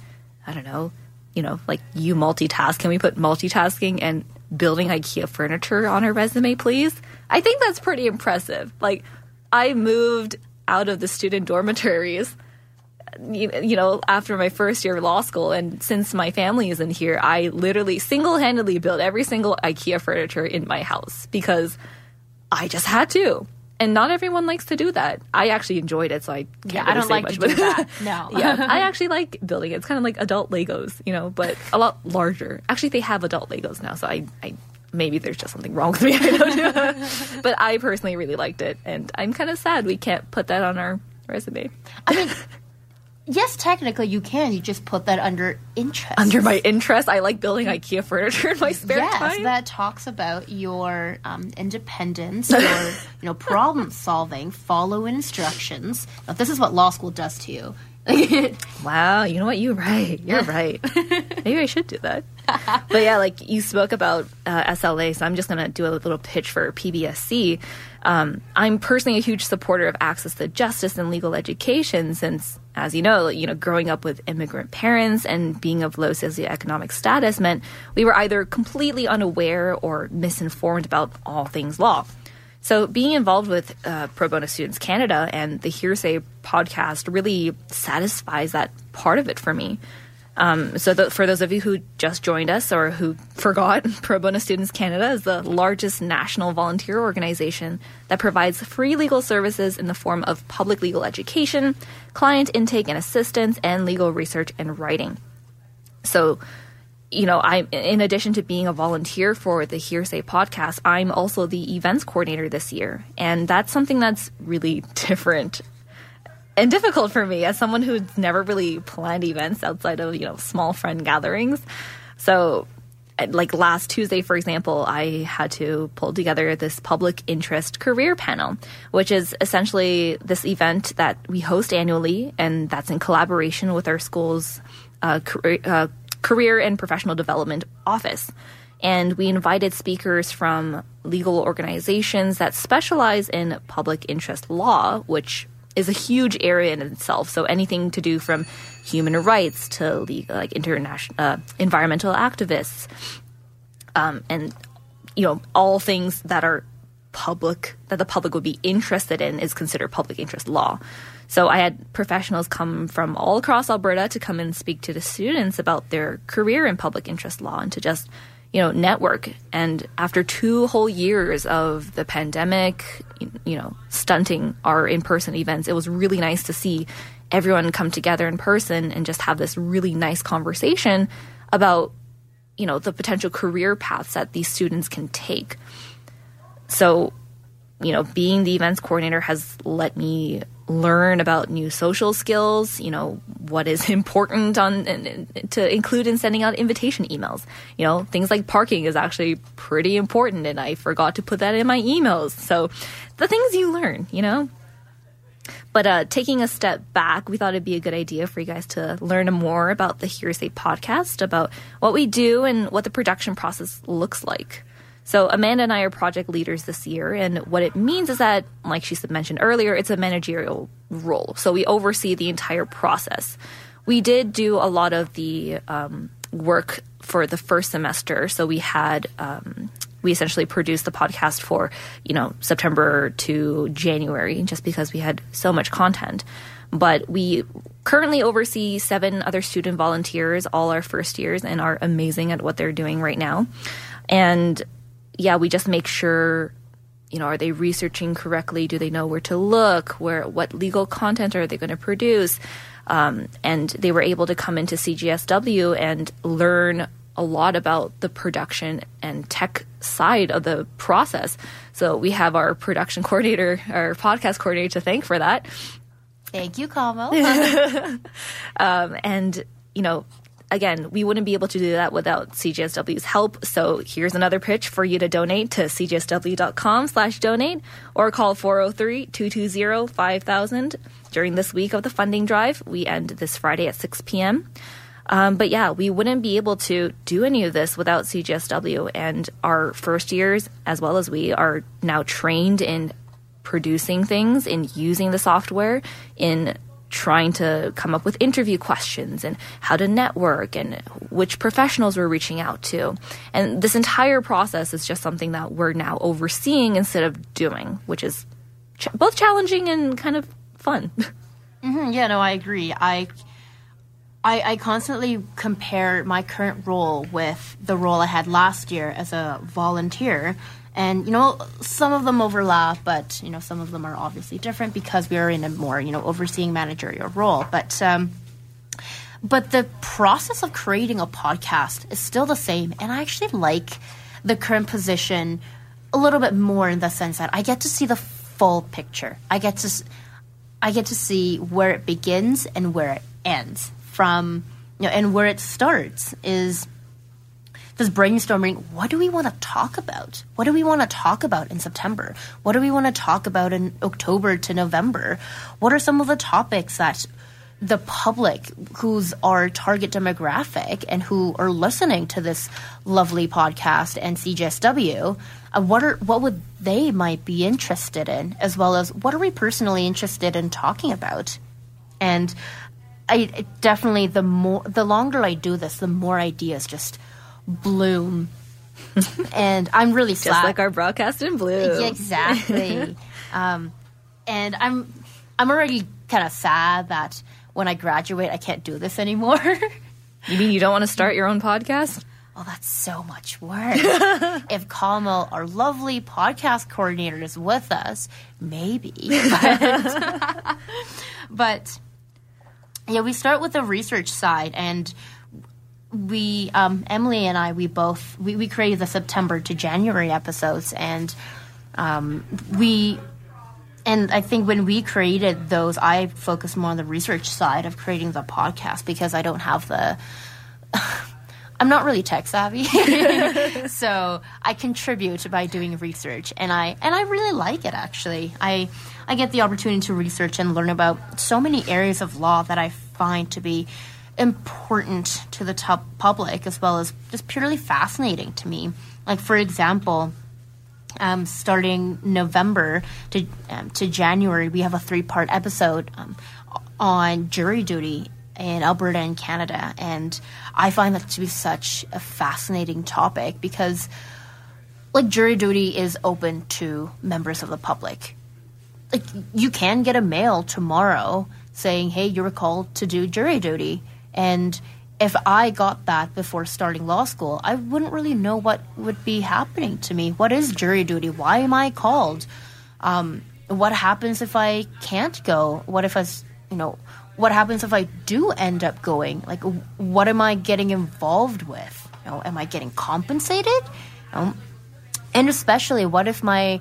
I don't know, you know, like you multitask? Can we put multitasking and building IKEA furniture on our resume, please? I think that's pretty impressive. Like, I moved out of the student dormitories you know, after my first year of law school, and since my family is in here, I literally single handedly built every single IKEA furniture in my house because I just had to. And not everyone likes to do that. I actually enjoyed it, so I can't Yeah, really I don't say like much, to do that. No. yeah, I actually like building it. It's kind of like adult Legos, you know, but a lot larger. Actually, they have adult Legos now, so I, I maybe there's just something wrong with me. I don't know. but I personally really liked it, and I'm kind of sad we can't put that on our resume. I mean, yes, technically you can. You just put that under interest. Under my interest, I like building IKEA furniture in my spare yes, time. Yes, that talks about your um, independence, your you know problem solving, follow instructions. Now, this is what law school does to you. Wow, you know what? You're right. You're right. Maybe I should do that. But yeah, like you spoke about uh, SLA, so I'm just going to do a little pitch for PBSC. Um, I'm personally a huge supporter of access to justice and legal education since, as you know, you know, growing up with immigrant parents and being of low socioeconomic status meant we were either completely unaware or misinformed about all things law. So, being involved with uh, Pro Bono Students Canada and the Hearsay podcast really satisfies that part of it for me. Um, so, for those of you who just joined us or who forgot, Pro Bono Students Canada is the largest national volunteer organization that provides free legal services in the form of public legal education, client intake and assistance, and legal research and writing. So, you know, I'm in addition to being a volunteer for the Hearsay podcast, I'm also the events coordinator this year, and that's something that's really different and difficult for me as someone who's never really planned events outside of you know small friend gatherings. So, like last Tuesday, for example, I had to pull together this public interest career panel, which is essentially this event that we host annually, and that's in collaboration with our school's uh, career, uh, career and professional development office. And we invited speakers from legal organizations that specialize in public interest law, which is a huge area in itself. So anything to do from human rights to legal, like international uh, environmental activists, um, and you know all things that are public that the public would be interested in is considered public interest law. So I had professionals come from all across Alberta to come and speak to the students about their career in public interest law and to just you know network. And after two whole years of the pandemic you know stunting our in-person events it was really nice to see everyone come together in person and just have this really nice conversation about you know the potential career paths that these students can take. So you know being the events coordinator has let me learn about new social skills, you know, what is important on to include in sending out invitation emails. You know, things like parking is actually pretty important and I forgot to put that in my emails. So the things you learn, you know. But uh, taking a step back, we thought it'd be a good idea for you guys to learn more about the Hearsay podcast, about what we do and what the production process looks like. So Amanda and I are project leaders this year, and what it means is that, like she mentioned earlier, it's a managerial role. So we oversee the entire process. We did do a lot of the um, work for the first semester. So we had um, we essentially produced the podcast for you know September to January, just because we had so much content. But we currently oversee seven other student volunteers, all our first years, and are amazing at what they're doing right now. And yeah, we just make sure you know are they researching correctly? Do they know where to look? Where what legal content are they going to produce? Um, and they were able to come into CJSW and learn a lot about the production and tech side of the process. So we have our production coordinator our podcast coordinator to thank for that. Thank you Kamo. um, and you know again, we wouldn't be able to do that without CJSW's help. So here's another pitch for you to donate to cjsw.com slash donate or call 403-220-5000 during this week of the funding drive. We end this Friday at 6 p.m. Um, but yeah, we wouldn't be able to do any of this without CJSW. And our first years, as well as we, are now trained in producing things, in using the software, in trying to come up with interview questions and how to network and which professionals we're reaching out to. And this entire process is just something that we're now overseeing instead of doing, which is ch- both challenging and kind of fun. Mm-hmm, yeah, no, I agree. I, I, I constantly compare my current role with the role I had last year as a volunteer and you know some of them overlap but you know some of them are obviously different because we are in a more you know overseeing managerial role. But um, but the process of creating a podcast is still the same. And i actually like the current position a little bit more in the sense that i get to see the full picture. I get to i get to see where it begins and where it ends from you know and where it starts is this brainstorming what do we want to talk about? What do we want to talk about in september? What do we want to talk about in october to november? What are some of the topics that the public who's our target demographic and who are listening to this lovely podcast and CJSW, uh, what are what would they might be interested in, as well as what are we personally interested in talking about, and I definitely the more the longer I do this, the more ideas just bloom. and I'm really sad. Just like our broadcast in bloom. Exactly. um, and I'm I'm already kind of sad that when I graduate, I can't do this anymore. you mean you don't want to start your own podcast? Oh, that's so much work. if Kamal, our lovely podcast coordinator, is with us, maybe. But, but yeah, we start with the research side and we um, Emily and I we both we, we created the September to January episodes and um, we and I think when we created those I focused more on the research side of creating the podcast because I don't have the I'm not really tech savvy. So I contribute by doing research and I and I really like it actually. I I get the opportunity to research and learn about so many areas of law that I find to be important to the public as well as just purely fascinating to me. Like for example, um, starting November to um, to January, we have a three part episode um, on jury duty in Alberta and Canada, and I find that to be such a fascinating topic because, like, jury duty is open to members of the public. Like, you can get a mail tomorrow saying, "Hey, you were called to do jury duty," and if I got that before starting law school, I wouldn't really know what would be happening to me. What is jury duty? Why am I called? Um, what happens if I can't go? What if I, you know, what happens if I do end up going? Like, what am I getting involved with? You know, am I getting compensated? You know, and especially, what if my,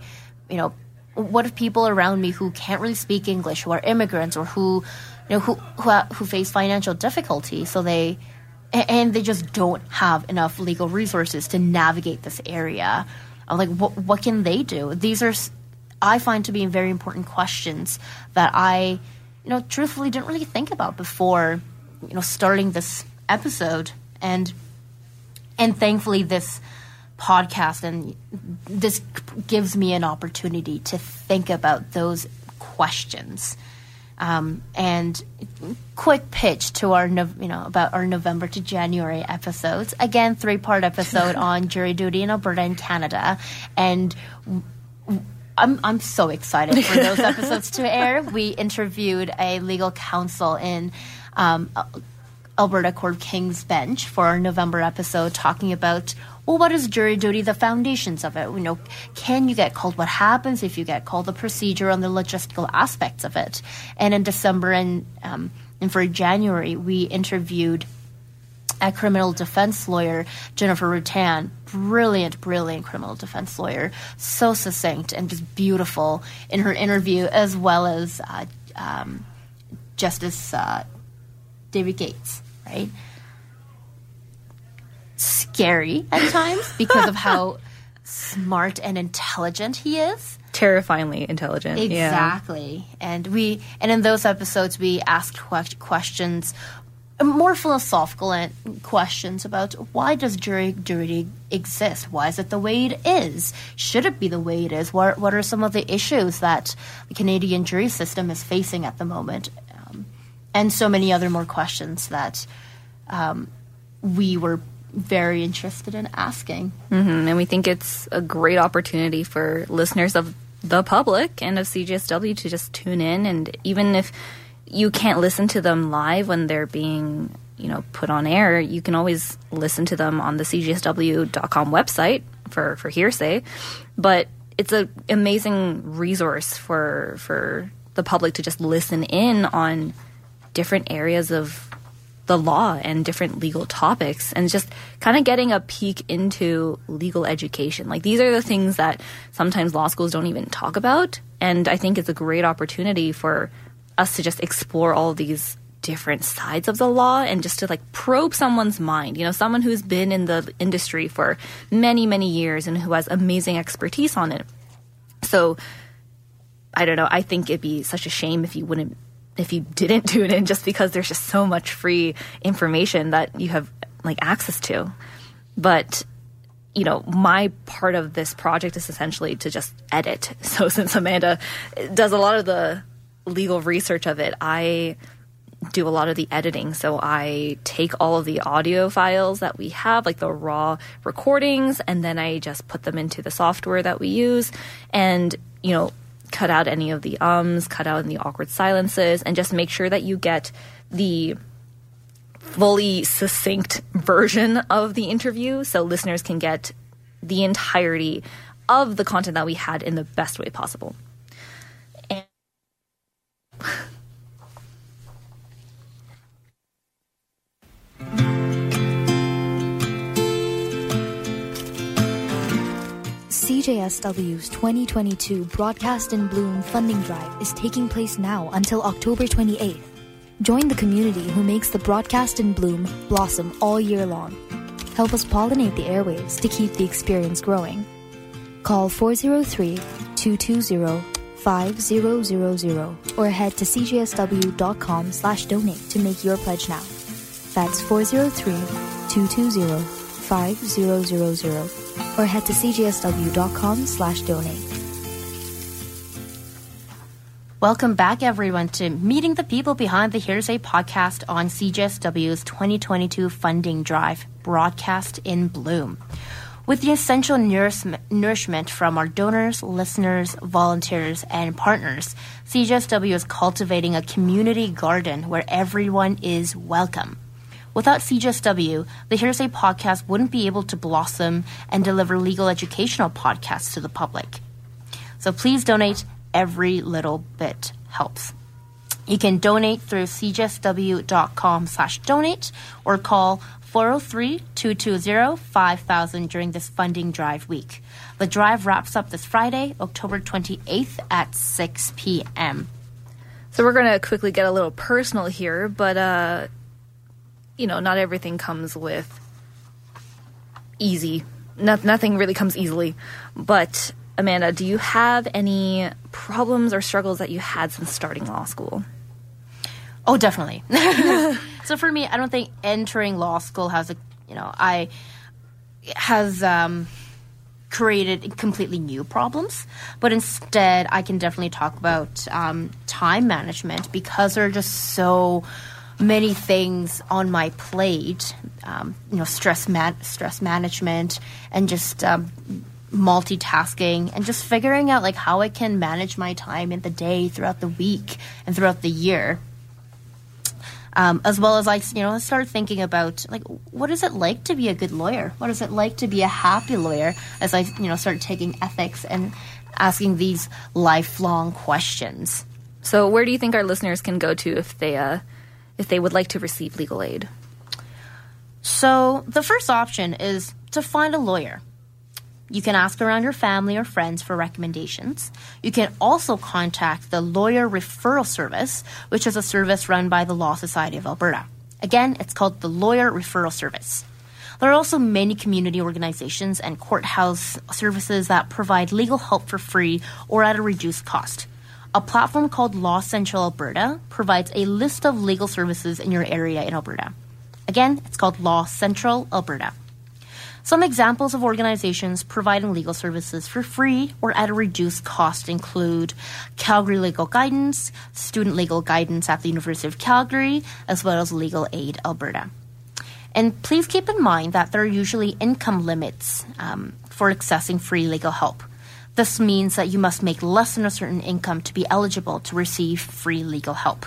you know, what if people around me who can't really speak English, who are immigrants, or who you know, who who, who face financial difficulty, so they and they just don't have enough legal resources to navigate this area. I'm like, what what can they do? These are I find to be very important questions that I, you know, truthfully didn't really think about before, you know, starting this episode and and thankfully this podcast and this gives me an opportunity to think about those questions um, and quick pitch to our, you know, about our November to January episodes. Again, three part episode on jury duty in Alberta and Canada, and. I'm I'm so excited for those episodes to air. We interviewed a legal counsel in um, Alberta Court of King's Bench for our November episode, talking about well, what is jury duty? The foundations of it. You know, can you get called? What happens if you get called? The procedure and the logistical aspects of it. And in December and um, and for January, we interviewed a criminal defense lawyer, Jennifer Rutan. Brilliant, brilliant criminal defense lawyer. So succinct and just beautiful in her interview, as well as uh, um, Justice uh, David Gates, right? scary at times because of how smart and intelligent he is. Terrifyingly intelligent. Exactly. Yeah. And we and in those episodes we asked questions more philosophical questions about why does jury duty exist? Why is it the way it is? Should it be the way it is? What, what are some of the issues that the Canadian jury system is facing at the moment? And so many other more questions that um, we were very interested in asking. Mm-hmm. And we think it's a great opportunity for listeners of the public and of CJSW to just tune in. And even if you can't listen to them live when they're being you know put on air you can always listen to them on the cjsw.com website for for hearsay but it's an amazing resource for for the public to just listen in on different areas of the law and different legal topics and just kind of getting a peek into legal education. Like these are the things that sometimes law schools don't even talk about. And I think it's a great opportunity for us to just explore all these different sides of the law and just to like probe someone's mind. You know, someone who's been in the industry for many, many years and who has amazing expertise on it. So I don't know. I think it'd be such a shame if you wouldn't if you didn't tune in just because there's just so much free information that you have like access to. But you know, my part of this project is essentially to just edit. So since Amanda does a lot of the legal research of it, I do a lot of the editing. So I take all of the audio files that we have, like the raw recordings, and then I just put them into the software that we use and, you know, cut out any of the ums, cut out any awkward silences, and just make sure that you get the fully succinct version of the interview so listeners can get the entirety of the content that we had in the best way possible. And CJSW's 2022 Broadcast in Bloom funding drive is taking place now until October 28th. Join the community who makes the Broadcast in Bloom blossom all year long. Help us pollinate the airwaves to keep the experience growing. Call 403 220 5000 or head to cjsw.com slash donate to make your pledge now. That's 403 220 5000 or head to cjsw.com slash donate. Welcome back, everyone, to Meeting the People Behind the Hearsay podcast on CJSW's 2022 funding drive, Broadcast in Bloom. With the essential nourishment from our donors, listeners, volunteers, and partners, CJSW is cultivating a community garden where everyone is welcome. Without CJSW, the Hearsay podcast wouldn't be able to blossom and deliver legal educational podcasts to the public. So please donate every little bit helps. You can donate through cjsw.com slash donate or call 403-220-5000 during this funding drive week. The drive wraps up this Friday, October 28th at 6 p.m. So we're going to quickly get a little personal here, but uh, you know, not everything comes with easy. No, nothing really comes easily. But Amanda, do you have any problems or struggles that you had since starting law school? Oh, definitely. so for me, I don't think entering law school has a, you know, I has um, created completely new problems, but instead, I can definitely talk about um, time management because there are just so many things on my plate. Um, you know, stress stress management and just um, multitasking and just figuring out like how I can manage my time in the day throughout the week and throughout the year. Um, as well as I, you know, start thinking about like what is it like to be a good lawyer? What is it like to be a happy lawyer? As I you know start taking ethics and asking these lifelong questions. So, where do you think our listeners can go to if they uh, if they would like to receive legal aid? So, the first option is to find a lawyer. You can ask around your family or friends for recommendations. You can also contact the Lawyer Referral Service, which is a service run by the Law Society of Alberta. Again, it's called the Lawyer Referral Service. There are also many community organizations and courthouse services that provide legal help for free or at a reduced cost. A platform called Law Central Alberta provides a list of legal services in your area in Alberta. Again, it's called Law Central Alberta. Some examples of organizations providing legal services for free or at a reduced cost include Calgary Legal Guidance, Student Legal Guidance at the University of Calgary, as well as Legal Aid Alberta. And please keep in mind that there are usually income limits um, for accessing free legal help. This means that you must make less than a certain income to be eligible to receive free legal help.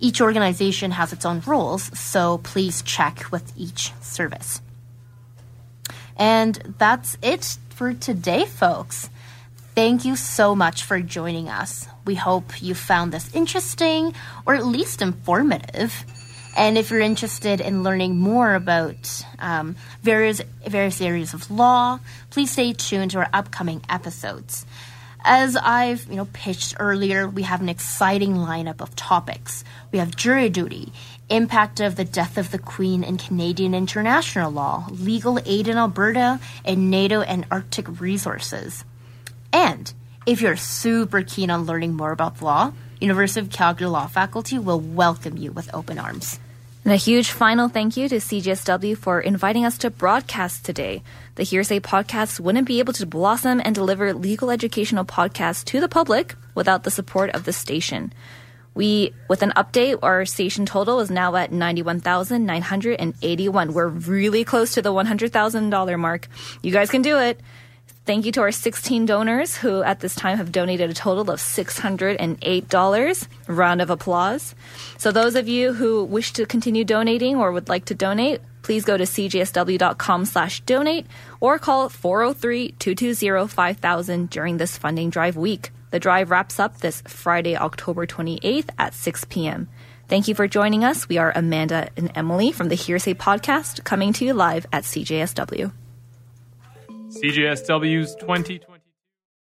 Each organization has its own rules, so please check with each service. And that's it for today, folks. Thank you so much for joining us. We hope you found this interesting or at least informative. And if you're interested in learning more about um, various various areas of law, please stay tuned to our upcoming episodes. As I've you know pitched earlier, we have an exciting lineup of topics. We have jury duty, impact of the death of the Queen in Canadian international law, legal aid in Alberta, and NATO and Arctic resources. And if you're super keen on learning more about law, University of Calgary Law Faculty will welcome you with open arms. And a huge final thank you to CJSW for inviting us to broadcast today. The Hearsay podcast wouldn't be able to blossom and deliver legal educational podcasts to the public without the support of the station. We, with an update, our station total is now at 91,981. We're really close to the $100,000 mark. You guys can do it. Thank you to our 16 donors who at this time have donated a total of $608. Round of applause. So those of you who wish to continue donating or would like to donate, please go to cjsw.com slash donate or call 403-220-5000 during this funding drive week. The drive wraps up this Friday, October 28th at 6 p.m. Thank you for joining us. We are Amanda and Emily from the Hearsay Podcast coming to you live at CJSW. CJSW's 2020.